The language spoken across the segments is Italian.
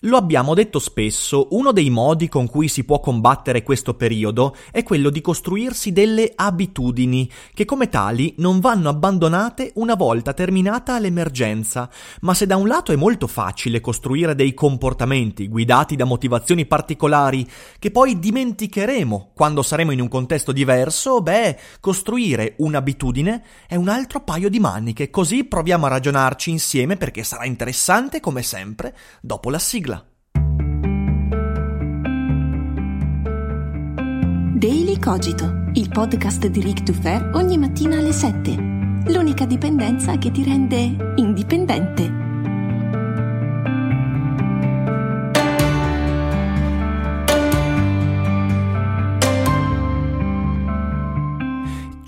Lo abbiamo detto spesso, uno dei modi con cui si può combattere questo periodo è quello di costruirsi delle abitudini, che come tali non vanno abbandonate una volta terminata l'emergenza. Ma se da un lato è molto facile costruire dei comportamenti guidati da motivazioni particolari che poi dimenticheremo quando saremo in un contesto diverso, beh, costruire un'abitudine è un altro paio di maniche, così proviamo a ragionarci insieme perché sarà interessante come sempre dopo la sigla. Daily Cogito, il podcast di Rick Dufer ogni mattina alle 7. L'unica dipendenza che ti rende indipendente.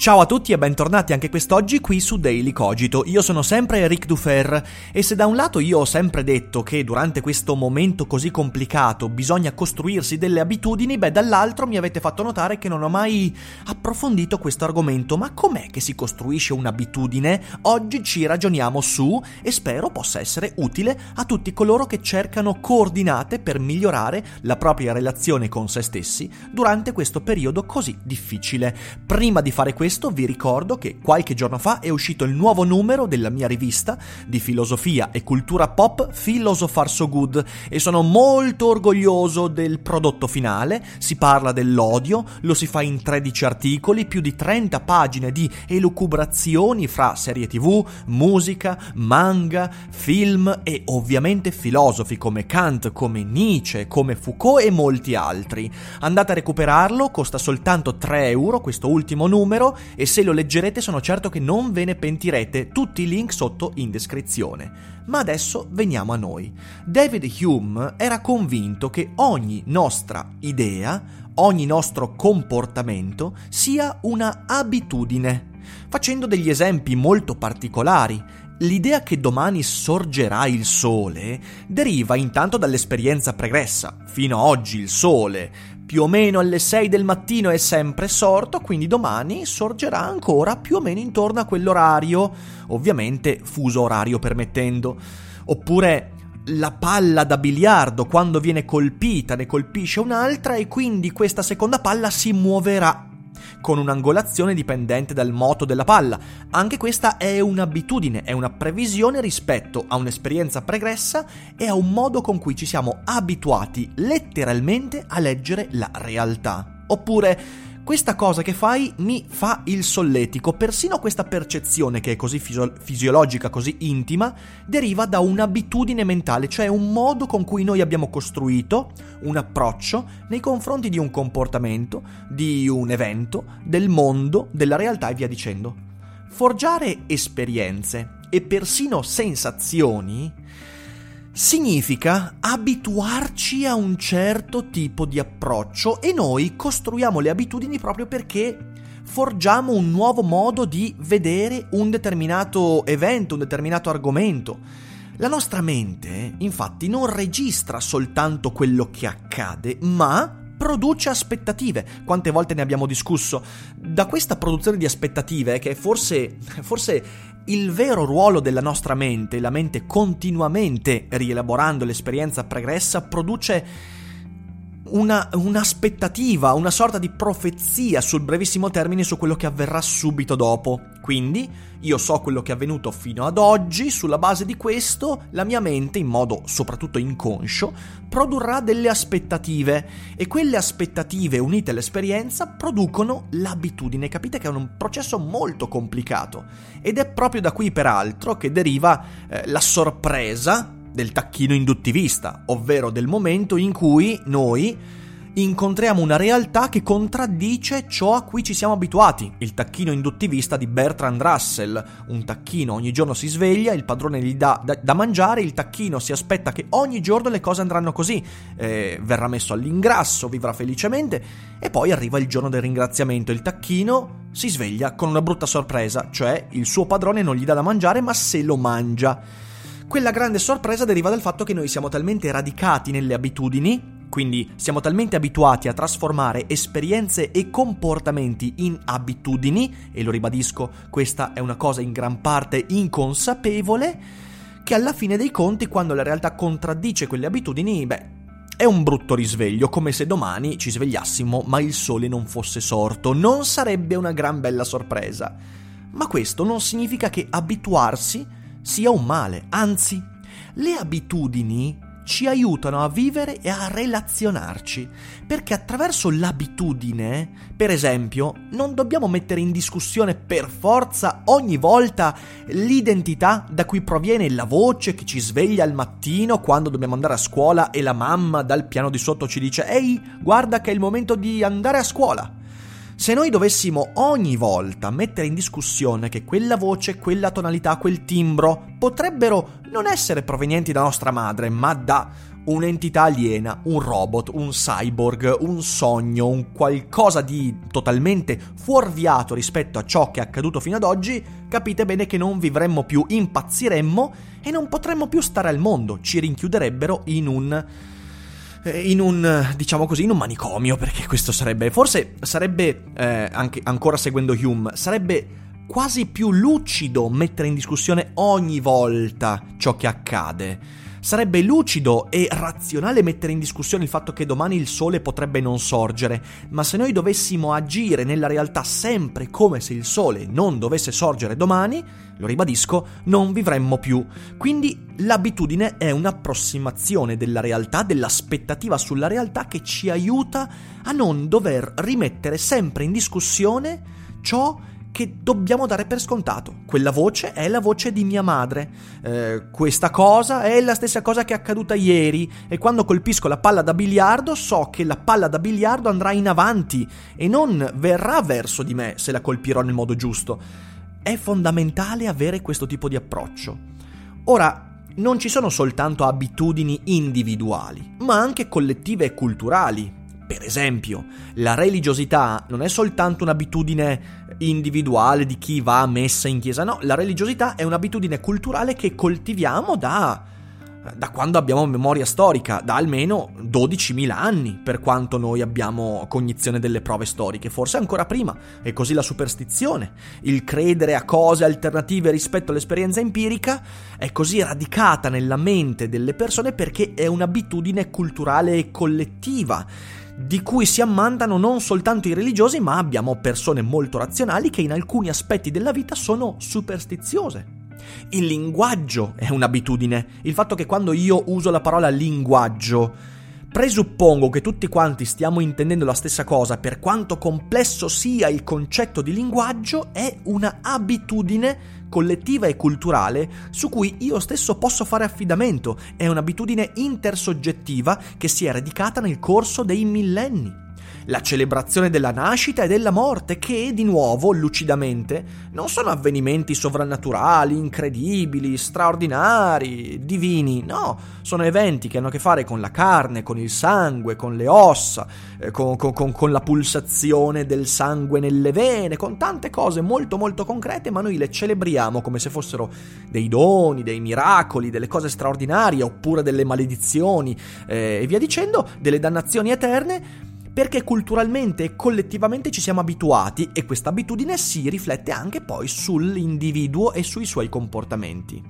Ciao a tutti e bentornati anche quest'oggi qui su Daily Cogito. Io sono sempre Eric Dufer e se da un lato io ho sempre detto che durante questo momento così complicato bisogna costruirsi delle abitudini, beh dall'altro mi avete fatto notare che non ho mai approfondito questo argomento. Ma com'è che si costruisce un'abitudine? Oggi ci ragioniamo su e spero possa essere utile a tutti coloro che cercano coordinate per migliorare la propria relazione con se stessi durante questo periodo così difficile. Prima di fare questo questo vi ricordo che qualche giorno fa è uscito il nuovo numero della mia rivista di filosofia e cultura pop Philosopher So Good e sono molto orgoglioso del prodotto finale. Si parla dell'odio, lo si fa in 13 articoli, più di 30 pagine di elucubrazioni fra serie tv, musica, manga, film e ovviamente filosofi come Kant, come Nietzsche, come Foucault e molti altri. Andate a recuperarlo, costa soltanto 3 euro questo ultimo numero e se lo leggerete sono certo che non ve ne pentirete, tutti i link sotto in descrizione. Ma adesso veniamo a noi. David Hume era convinto che ogni nostra idea, ogni nostro comportamento sia una abitudine. Facendo degli esempi molto particolari, L'idea che domani sorgerà il sole deriva intanto dall'esperienza pregressa. Fino a oggi il sole più o meno alle 6 del mattino è sempre sorto, quindi domani sorgerà ancora più o meno intorno a quell'orario, ovviamente fuso orario permettendo. Oppure la palla da biliardo quando viene colpita ne colpisce un'altra e quindi questa seconda palla si muoverà con un'angolazione dipendente dal moto della palla. Anche questa è un'abitudine, è una previsione rispetto a un'esperienza pregressa e a un modo con cui ci siamo abituati letteralmente a leggere la realtà. Oppure questa cosa che fai mi fa il solletico, persino questa percezione che è così fisio- fisiologica, così intima, deriva da un'abitudine mentale, cioè un modo con cui noi abbiamo costruito un approccio nei confronti di un comportamento, di un evento, del mondo, della realtà e via dicendo. Forgiare esperienze e persino sensazioni significa abituarci a un certo tipo di approccio e noi costruiamo le abitudini proprio perché forgiamo un nuovo modo di vedere un determinato evento, un determinato argomento. La nostra mente, infatti, non registra soltanto quello che accade, ma produce aspettative. Quante volte ne abbiamo discusso? Da questa produzione di aspettative, che forse, forse il vero ruolo della nostra mente, la mente continuamente rielaborando l'esperienza pregressa, produce una, un'aspettativa, una sorta di profezia sul brevissimo termine su quello che avverrà subito dopo. Quindi io so quello che è avvenuto fino ad oggi, sulla base di questo la mia mente, in modo soprattutto inconscio, produrrà delle aspettative e quelle aspettative unite all'esperienza producono l'abitudine. Capite che è un processo molto complicato ed è proprio da qui peraltro che deriva eh, la sorpresa del tacchino induttivista, ovvero del momento in cui noi incontriamo una realtà che contraddice ciò a cui ci siamo abituati. Il tacchino induttivista di Bertrand Russell. Un tacchino ogni giorno si sveglia, il padrone gli dà da, da mangiare, il tacchino si aspetta che ogni giorno le cose andranno così. Eh, verrà messo all'ingrasso, vivrà felicemente e poi arriva il giorno del ringraziamento. Il tacchino si sveglia con una brutta sorpresa, cioè il suo padrone non gli dà da mangiare ma se lo mangia. Quella grande sorpresa deriva dal fatto che noi siamo talmente radicati nelle abitudini, quindi siamo talmente abituati a trasformare esperienze e comportamenti in abitudini, e lo ribadisco, questa è una cosa in gran parte inconsapevole, che alla fine dei conti, quando la realtà contraddice quelle abitudini, beh, è un brutto risveglio, come se domani ci svegliassimo ma il sole non fosse sorto. Non sarebbe una gran bella sorpresa. Ma questo non significa che abituarsi sia un male, anzi, le abitudini ci aiutano a vivere e a relazionarci, perché attraverso l'abitudine, per esempio, non dobbiamo mettere in discussione per forza ogni volta l'identità da cui proviene la voce che ci sveglia al mattino quando dobbiamo andare a scuola e la mamma dal piano di sotto ci dice ehi, guarda che è il momento di andare a scuola. Se noi dovessimo ogni volta mettere in discussione che quella voce, quella tonalità, quel timbro potrebbero non essere provenienti da nostra madre, ma da un'entità aliena, un robot, un cyborg, un sogno, un qualcosa di totalmente fuorviato rispetto a ciò che è accaduto fino ad oggi, capite bene che non vivremmo più, impazziremmo e non potremmo più stare al mondo, ci rinchiuderebbero in un in un, diciamo così, in un manicomio, perché questo sarebbe, forse sarebbe, eh, anche, ancora seguendo Hume, sarebbe quasi più lucido mettere in discussione ogni volta ciò che accade. Sarebbe lucido e razionale mettere in discussione il fatto che domani il sole potrebbe non sorgere, ma se noi dovessimo agire nella realtà sempre come se il sole non dovesse sorgere domani, lo ribadisco, non vivremmo più. Quindi l'abitudine è un'approssimazione della realtà, dell'aspettativa sulla realtà che ci aiuta a non dover rimettere sempre in discussione ciò che dobbiamo dare per scontato. Quella voce è la voce di mia madre, eh, questa cosa è la stessa cosa che è accaduta ieri e quando colpisco la palla da biliardo so che la palla da biliardo andrà in avanti e non verrà verso di me se la colpirò nel modo giusto. È fondamentale avere questo tipo di approccio. Ora, non ci sono soltanto abitudini individuali, ma anche collettive e culturali. Per esempio, la religiosità non è soltanto un'abitudine individuale di chi va a messa in chiesa, no, la religiosità è un'abitudine culturale che coltiviamo da da quando abbiamo memoria storica, da almeno 12.000 anni, per quanto noi abbiamo cognizione delle prove storiche, forse ancora prima. E così la superstizione, il credere a cose alternative rispetto all'esperienza empirica, è così radicata nella mente delle persone perché è un'abitudine culturale e collettiva di cui si ammantano non soltanto i religiosi, ma abbiamo persone molto razionali che in alcuni aspetti della vita sono superstiziose. Il linguaggio è un'abitudine. Il fatto che quando io uso la parola linguaggio presuppongo che tutti quanti stiamo intendendo la stessa cosa, per quanto complesso sia il concetto di linguaggio, è una abitudine collettiva e culturale su cui io stesso posso fare affidamento, è un'abitudine intersoggettiva che si è radicata nel corso dei millenni la celebrazione della nascita e della morte, che, di nuovo, lucidamente, non sono avvenimenti sovrannaturali, incredibili, straordinari, divini, no, sono eventi che hanno a che fare con la carne, con il sangue, con le ossa, eh, con, con, con la pulsazione del sangue nelle vene, con tante cose molto molto concrete, ma noi le celebriamo come se fossero dei doni, dei miracoli, delle cose straordinarie, oppure delle maledizioni eh, e via dicendo, delle dannazioni eterne perché culturalmente e collettivamente ci siamo abituati e questa abitudine si riflette anche poi sull'individuo e sui suoi comportamenti.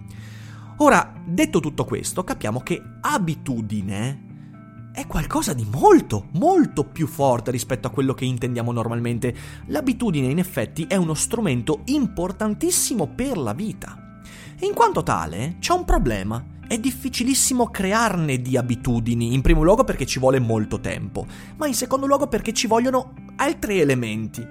Ora, detto tutto questo, capiamo che abitudine è qualcosa di molto, molto più forte rispetto a quello che intendiamo normalmente. L'abitudine in effetti è uno strumento importantissimo per la vita. E in quanto tale c'è un problema è difficilissimo crearne di abitudini, in primo luogo perché ci vuole molto tempo, ma in secondo luogo perché ci vogliono altri elementi.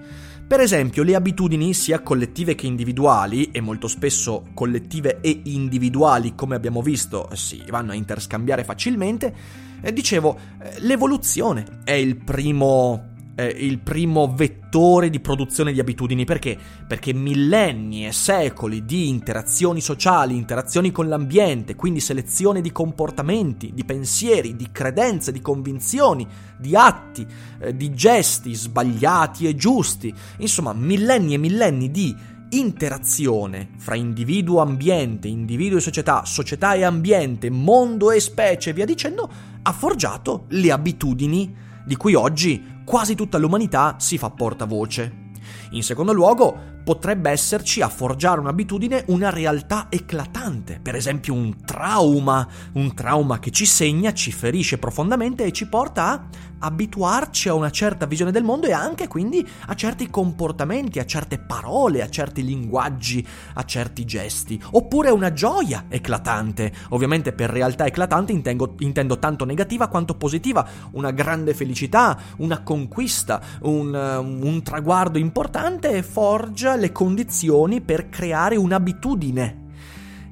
Per esempio, le abitudini, sia collettive che individuali, e molto spesso collettive e individuali, come abbiamo visto, si vanno a interscambiare facilmente, eh, dicevo, eh, l'evoluzione è il primo eh, il primo vettore di produzione di abitudini. Perché? Perché millenni e secoli di interazioni sociali, interazioni con l'ambiente, quindi selezione di comportamenti, di pensieri, di credenze, di convinzioni, di atti, eh, di gesti sbagliati e giusti, insomma millenni e millenni di interazione fra individuo ambiente, individuo e società, società e ambiente, mondo e specie e via dicendo, ha forgiato le abitudini di cui oggi quasi tutta l'umanità si fa portavoce. In secondo luogo, potrebbe esserci a forgiare un'abitudine una realtà eclatante, per esempio un trauma, un trauma che ci segna, ci ferisce profondamente e ci porta a abituarci a una certa visione del mondo e anche quindi a certi comportamenti, a certe parole, a certi linguaggi, a certi gesti, oppure una gioia eclatante. Ovviamente per realtà eclatante intendo, intendo tanto negativa quanto positiva, una grande felicità, una conquista, un, un traguardo importante forgia le condizioni per creare un'abitudine.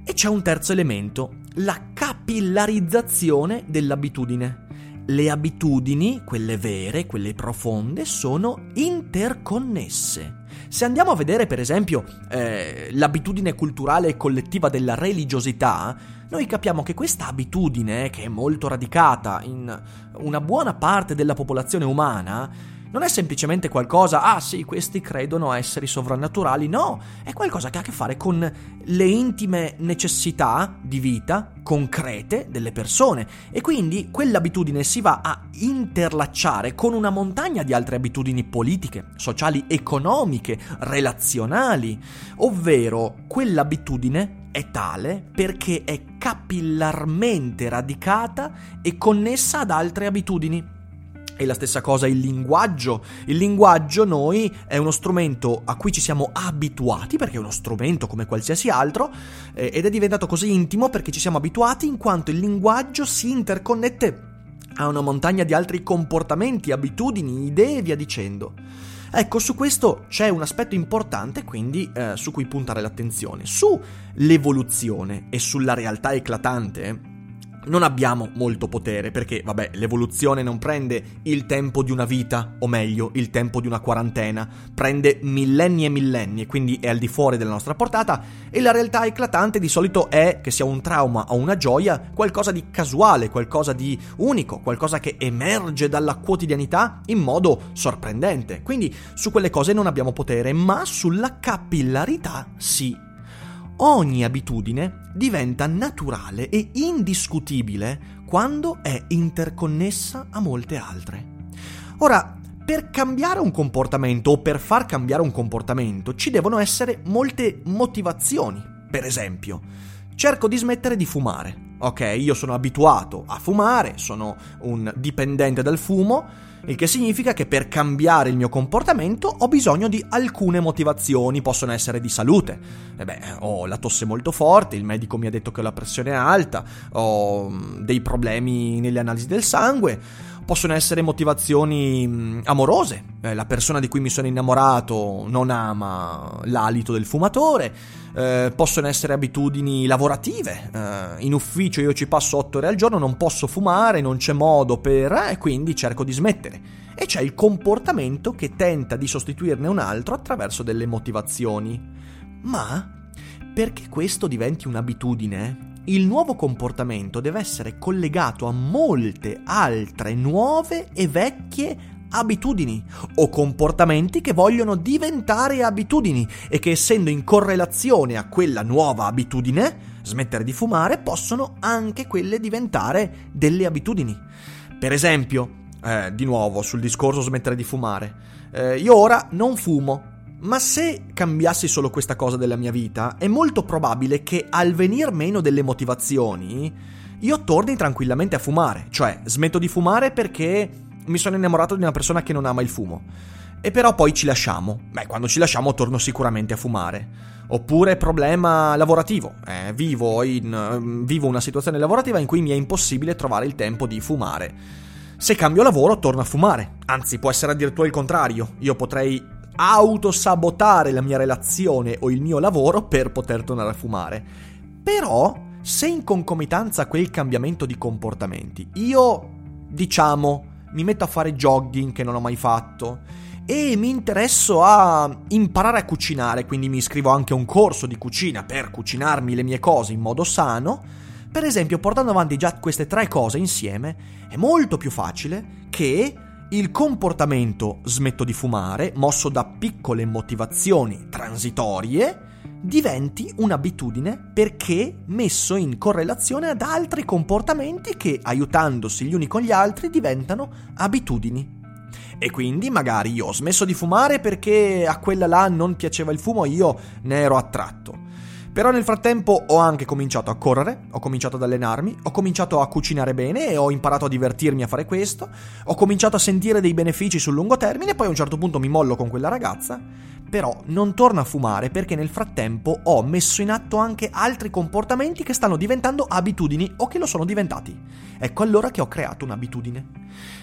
E c'è un terzo elemento, la capillarizzazione dell'abitudine. Le abitudini, quelle vere, quelle profonde, sono interconnesse. Se andiamo a vedere, per esempio, eh, l'abitudine culturale e collettiva della religiosità, noi capiamo che questa abitudine, che è molto radicata in una buona parte della popolazione umana, non è semplicemente qualcosa, ah sì, questi credono esseri sovrannaturali, no, è qualcosa che ha a che fare con le intime necessità di vita concrete delle persone. E quindi quell'abitudine si va a interlacciare con una montagna di altre abitudini politiche, sociali, economiche, relazionali, ovvero quell'abitudine è tale perché è capillarmente radicata e connessa ad altre abitudini. E la stessa cosa il linguaggio. Il linguaggio noi è uno strumento a cui ci siamo abituati, perché è uno strumento come qualsiasi altro, eh, ed è diventato così intimo perché ci siamo abituati in quanto il linguaggio si interconnette a una montagna di altri comportamenti, abitudini, idee e via dicendo. Ecco, su questo c'è un aspetto importante quindi eh, su cui puntare l'attenzione. Sull'evoluzione e sulla realtà eclatante non abbiamo molto potere perché, vabbè, l'evoluzione non prende il tempo di una vita, o meglio, il tempo di una quarantena, prende millenni e millenni e quindi è al di fuori della nostra portata e la realtà eclatante di solito è, che sia un trauma o una gioia, qualcosa di casuale, qualcosa di unico, qualcosa che emerge dalla quotidianità in modo sorprendente. Quindi su quelle cose non abbiamo potere, ma sulla capillarità sì ogni abitudine diventa naturale e indiscutibile quando è interconnessa a molte altre. Ora, per cambiare un comportamento o per far cambiare un comportamento ci devono essere molte motivazioni. Per esempio, cerco di smettere di fumare. Ok, io sono abituato a fumare, sono un dipendente dal fumo, il che significa che per cambiare il mio comportamento ho bisogno di alcune motivazioni, possono essere di salute. E beh, ho la tosse molto forte, il medico mi ha detto che ho la pressione alta, ho mm, dei problemi nelle analisi del sangue, possono essere motivazioni mm, amorose, eh, la persona di cui mi sono innamorato non ama l'alito del fumatore, eh, possono essere abitudini lavorative, eh, in ufficio io ci passo 8 ore al giorno, non posso fumare, non c'è modo per... e eh, quindi cerco di smettere. E c'è il comportamento che tenta di sostituirne un altro attraverso delle motivazioni. Ma perché questo diventi un'abitudine, il nuovo comportamento deve essere collegato a molte altre nuove e vecchie abitudini o comportamenti che vogliono diventare abitudini e che essendo in correlazione a quella nuova abitudine, smettere di fumare, possono anche quelle diventare delle abitudini. Per esempio, eh, di nuovo sul discorso smettere di fumare, eh, io ora non fumo, ma se cambiassi solo questa cosa della mia vita, è molto probabile che al venir meno delle motivazioni, io torni tranquillamente a fumare, cioè smetto di fumare perché mi sono innamorato di una persona che non ama il fumo. E però poi ci lasciamo. Beh, quando ci lasciamo torno sicuramente a fumare. Oppure problema lavorativo. Eh, vivo, in, vivo una situazione lavorativa in cui mi è impossibile trovare il tempo di fumare. Se cambio lavoro torno a fumare. Anzi, può essere addirittura il contrario. Io potrei autosabotare la mia relazione o il mio lavoro per poter tornare a fumare. Però, se in concomitanza a quel cambiamento di comportamenti, io, diciamo, mi metto a fare jogging che non ho mai fatto e mi interesso a imparare a cucinare, quindi mi iscrivo anche a un corso di cucina per cucinarmi le mie cose in modo sano, per esempio portando avanti già queste tre cose insieme, è molto più facile che il comportamento smetto di fumare, mosso da piccole motivazioni transitorie, diventi un'abitudine perché messo in correlazione ad altri comportamenti che, aiutandosi gli uni con gli altri, diventano abitudini. E quindi magari io ho smesso di fumare perché a quella là non piaceva il fumo e io ne ero attratto. Però nel frattempo ho anche cominciato a correre, ho cominciato ad allenarmi, ho cominciato a cucinare bene e ho imparato a divertirmi a fare questo, ho cominciato a sentire dei benefici sul lungo termine, poi a un certo punto mi mollo con quella ragazza, però non torno a fumare perché nel frattempo ho messo in atto anche altri comportamenti che stanno diventando abitudini o che lo sono diventati. Ecco allora che ho creato un'abitudine.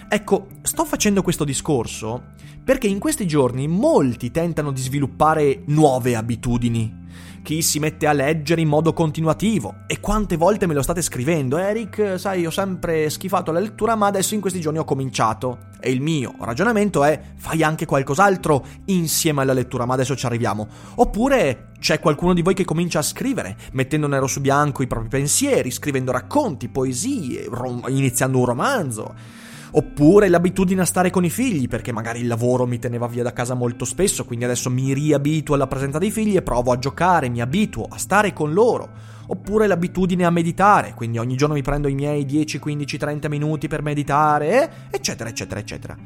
Ecco, sto facendo questo discorso perché in questi giorni molti tentano di sviluppare nuove abitudini chi si mette a leggere in modo continuativo. E quante volte me lo state scrivendo? Eric, sai, ho sempre schifato la lettura, ma adesso in questi giorni ho cominciato. E il mio ragionamento è: fai anche qualcos'altro insieme alla lettura, ma adesso ci arriviamo. Oppure c'è qualcuno di voi che comincia a scrivere, mettendo nero su bianco i propri pensieri, scrivendo racconti, poesie, rom- iniziando un romanzo. Oppure l'abitudine a stare con i figli, perché magari il lavoro mi teneva via da casa molto spesso, quindi adesso mi riabituo alla presenza dei figli e provo a giocare, mi abituo a stare con loro. Oppure l'abitudine a meditare, quindi ogni giorno mi prendo i miei 10, 15, 30 minuti per meditare, eccetera, eccetera, eccetera.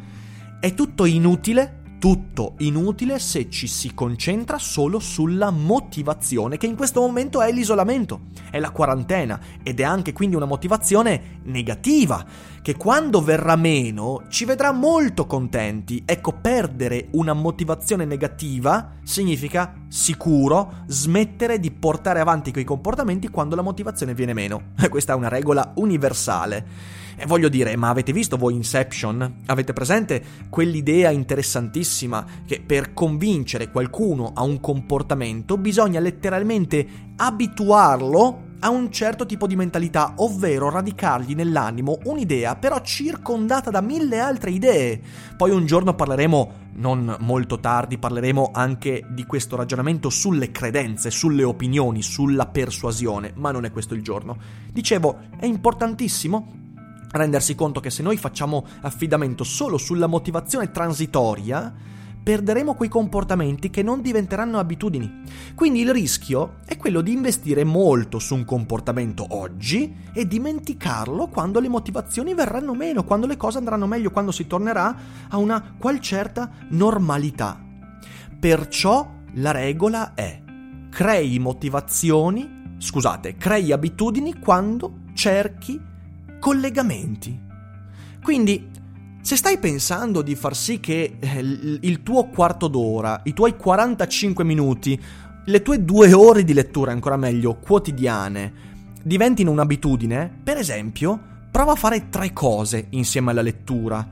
È tutto inutile tutto inutile se ci si concentra solo sulla motivazione, che in questo momento è l'isolamento, è la quarantena ed è anche quindi una motivazione negativa, che quando verrà meno ci vedrà molto contenti. Ecco, perdere una motivazione negativa significa sicuro smettere di portare avanti quei comportamenti quando la motivazione viene meno. Questa è una regola universale. E voglio dire, ma avete visto voi Inception? Avete presente quell'idea interessantissima che per convincere qualcuno a un comportamento bisogna letteralmente abituarlo a un certo tipo di mentalità, ovvero radicargli nell'animo un'idea però circondata da mille altre idee. Poi un giorno parleremo, non molto tardi, parleremo anche di questo ragionamento sulle credenze, sulle opinioni, sulla persuasione, ma non è questo il giorno. Dicevo, è importantissimo rendersi conto che se noi facciamo affidamento solo sulla motivazione transitoria, perderemo quei comportamenti che non diventeranno abitudini. Quindi il rischio è quello di investire molto su un comportamento oggi e dimenticarlo quando le motivazioni verranno meno, quando le cose andranno meglio, quando si tornerà a una qual certa normalità. Perciò la regola è crei motivazioni, scusate, crei abitudini quando cerchi collegamenti. Quindi, se stai pensando di far sì che eh, il tuo quarto d'ora, i tuoi 45 minuti, le tue due ore di lettura, ancora meglio, quotidiane, diventino un'abitudine, per esempio, prova a fare tre cose insieme alla lettura.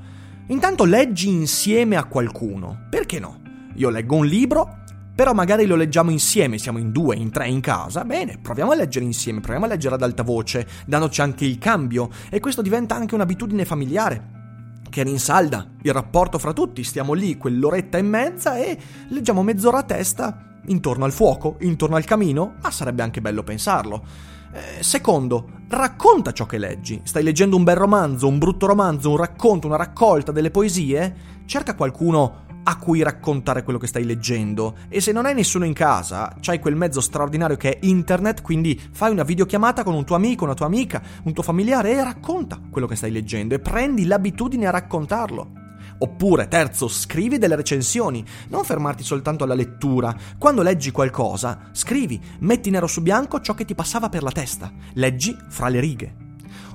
Intanto leggi insieme a qualcuno. Perché no? Io leggo un libro, però magari lo leggiamo insieme, siamo in due, in tre in casa. Bene, proviamo a leggere insieme, proviamo a leggere ad alta voce, dandoci anche il cambio. E questo diventa anche un'abitudine familiare che rinsalda il rapporto fra tutti. Stiamo lì quell'oretta e mezza e leggiamo mezz'ora a testa intorno al fuoco, intorno al camino, ma sarebbe anche bello pensarlo. Eh, secondo, racconta ciò che leggi. Stai leggendo un bel romanzo, un brutto romanzo, un racconto, una raccolta delle poesie? Cerca qualcuno a cui raccontare quello che stai leggendo. E se non hai nessuno in casa, c'hai quel mezzo straordinario che è internet, quindi fai una videochiamata con un tuo amico, una tua amica, un tuo familiare e racconta quello che stai leggendo e prendi l'abitudine a raccontarlo. Oppure, terzo, scrivi delle recensioni, non fermarti soltanto alla lettura. Quando leggi qualcosa, scrivi, metti nero su bianco ciò che ti passava per la testa, leggi fra le righe.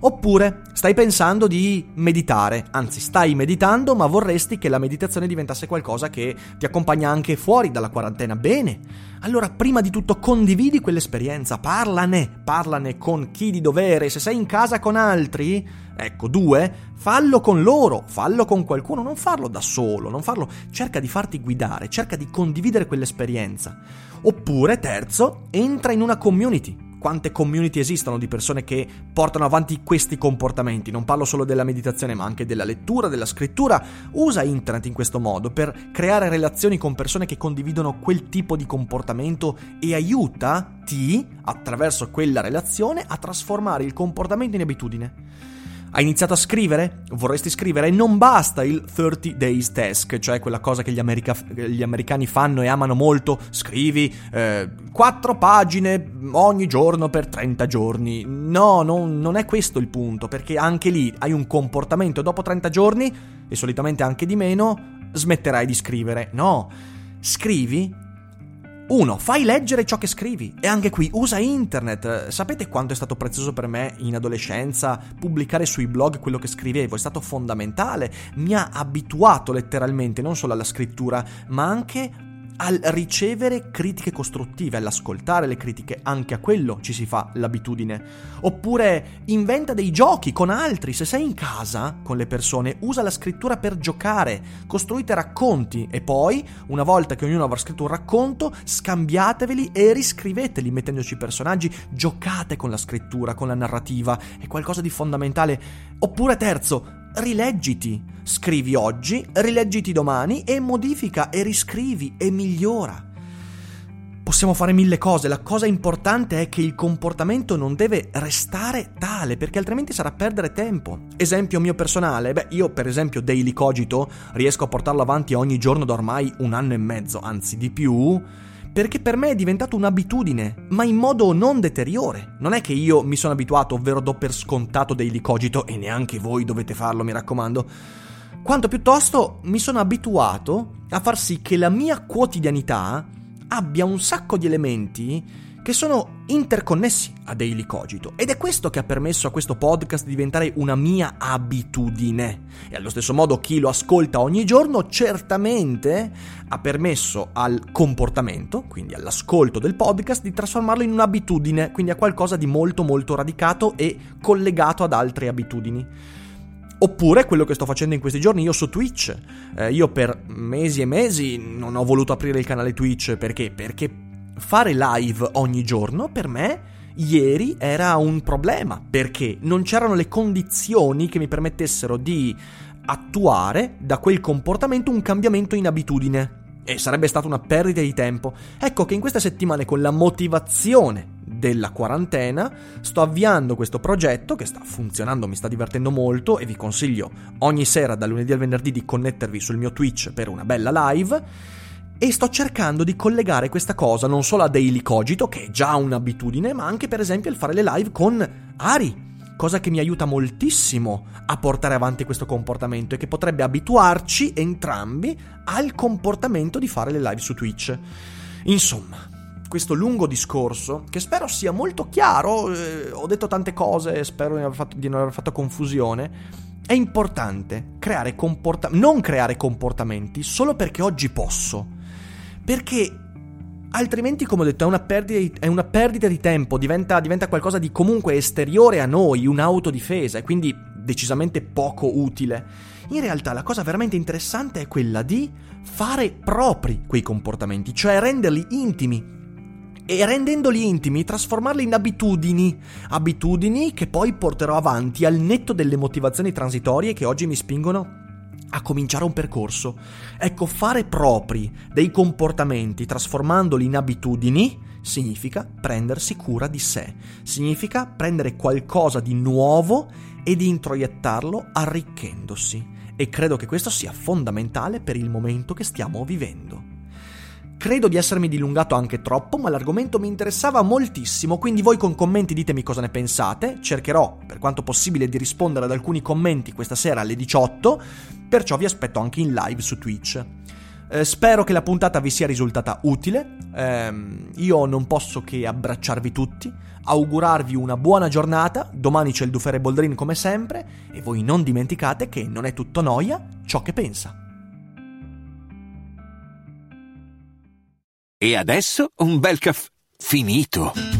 Oppure stai pensando di meditare, anzi stai meditando ma vorresti che la meditazione diventasse qualcosa che ti accompagna anche fuori dalla quarantena. Bene, allora prima di tutto condividi quell'esperienza, parlane, parlane con chi di dovere, se sei in casa con altri, ecco due, fallo con loro, fallo con qualcuno, non farlo da solo, non farlo, cerca di farti guidare, cerca di condividere quell'esperienza. Oppure terzo, entra in una community quante community esistono di persone che portano avanti questi comportamenti. Non parlo solo della meditazione, ma anche della lettura, della scrittura. Usa internet in questo modo per creare relazioni con persone che condividono quel tipo di comportamento e aiutati, attraverso quella relazione, a trasformare il comportamento in abitudine. Hai iniziato a scrivere? Vorresti scrivere? Non basta il 30 days task, cioè quella cosa che gli, america- gli americani fanno e amano molto. Scrivi eh, 4 pagine ogni giorno per 30 giorni. No, non, non è questo il punto, perché anche lì hai un comportamento dopo 30 giorni, e solitamente anche di meno, smetterai di scrivere. No, scrivi 1. Fai leggere ciò che scrivi e anche qui usa internet. Sapete quanto è stato prezioso per me in adolescenza pubblicare sui blog quello che scrivevo? È stato fondamentale. Mi ha abituato letteralmente non solo alla scrittura, ma anche al ricevere critiche costruttive, all'ascoltare le critiche, anche a quello ci si fa l'abitudine. Oppure inventa dei giochi con altri, se sei in casa con le persone, usa la scrittura per giocare, costruite racconti e poi, una volta che ognuno avrà scritto un racconto, scambiateveli e riscriveteli mettendoci personaggi, giocate con la scrittura, con la narrativa, è qualcosa di fondamentale. Oppure terzo, rileggiti. Scrivi oggi, rileggiti domani e modifica e riscrivi e migliora. Possiamo fare mille cose, la cosa importante è che il comportamento non deve restare tale, perché altrimenti sarà perdere tempo. Esempio mio personale, beh, io per esempio Daily Cogito riesco a portarlo avanti ogni giorno da ormai un anno e mezzo, anzi di più, perché per me è diventato un'abitudine, ma in modo non deteriore. Non è che io mi sono abituato, ovvero do per scontato dei licogito e neanche voi dovete farlo, mi raccomando. Quanto piuttosto mi sono abituato a far sì che la mia quotidianità abbia un sacco di elementi che sono interconnessi a Daily Cogito ed è questo che ha permesso a questo podcast di diventare una mia abitudine. E allo stesso modo chi lo ascolta ogni giorno certamente ha permesso al comportamento, quindi all'ascolto del podcast, di trasformarlo in un'abitudine, quindi a qualcosa di molto molto radicato e collegato ad altre abitudini. Oppure quello che sto facendo in questi giorni io su Twitch. Eh, io per mesi e mesi non ho voluto aprire il canale Twitch perché? Perché fare live ogni giorno per me ieri era un problema perché non c'erano le condizioni che mi permettessero di attuare da quel comportamento un cambiamento in abitudine. E sarebbe stata una perdita di tempo. Ecco che in queste settimane con la motivazione della quarantena sto avviando questo progetto che sta funzionando, mi sta divertendo molto e vi consiglio ogni sera dal lunedì al venerdì di connettervi sul mio Twitch per una bella live e sto cercando di collegare questa cosa non solo a Daily Cogito, che è già un'abitudine, ma anche per esempio il fare le live con Ari, cosa che mi aiuta moltissimo a portare avanti questo comportamento e che potrebbe abituarci entrambi al comportamento di fare le live su Twitch. Insomma, questo lungo discorso, che spero sia molto chiaro, eh, ho detto tante cose, spero di, aver fatto, di non aver fatto confusione, è importante creare comporta- non creare comportamenti solo perché oggi posso perché altrimenti, come ho detto, è una perdita di, una perdita di tempo, diventa, diventa, qualcosa di comunque esteriore a noi, un'autodifesa, e quindi decisamente poco utile. In realtà la cosa veramente interessante è quella di fare propri quei comportamenti, cioè renderli intimi. E rendendoli intimi, trasformarli in abitudini, abitudini che poi porterò avanti al netto delle motivazioni transitorie che oggi mi spingono a cominciare un percorso. Ecco, fare propri dei comportamenti trasformandoli in abitudini significa prendersi cura di sé, significa prendere qualcosa di nuovo e di introiettarlo arricchendosi. E credo che questo sia fondamentale per il momento che stiamo vivendo. Credo di essermi dilungato anche troppo, ma l'argomento mi interessava moltissimo, quindi voi con commenti ditemi cosa ne pensate. Cercherò, per quanto possibile, di rispondere ad alcuni commenti questa sera alle 18, perciò vi aspetto anche in live su Twitch. Eh, spero che la puntata vi sia risultata utile. Eh, io non posso che abbracciarvi tutti, augurarvi una buona giornata. Domani c'è il Dufere Boldrin come sempre. E voi non dimenticate che non è tutto noia ciò che pensa. E adesso un bel caffè finito.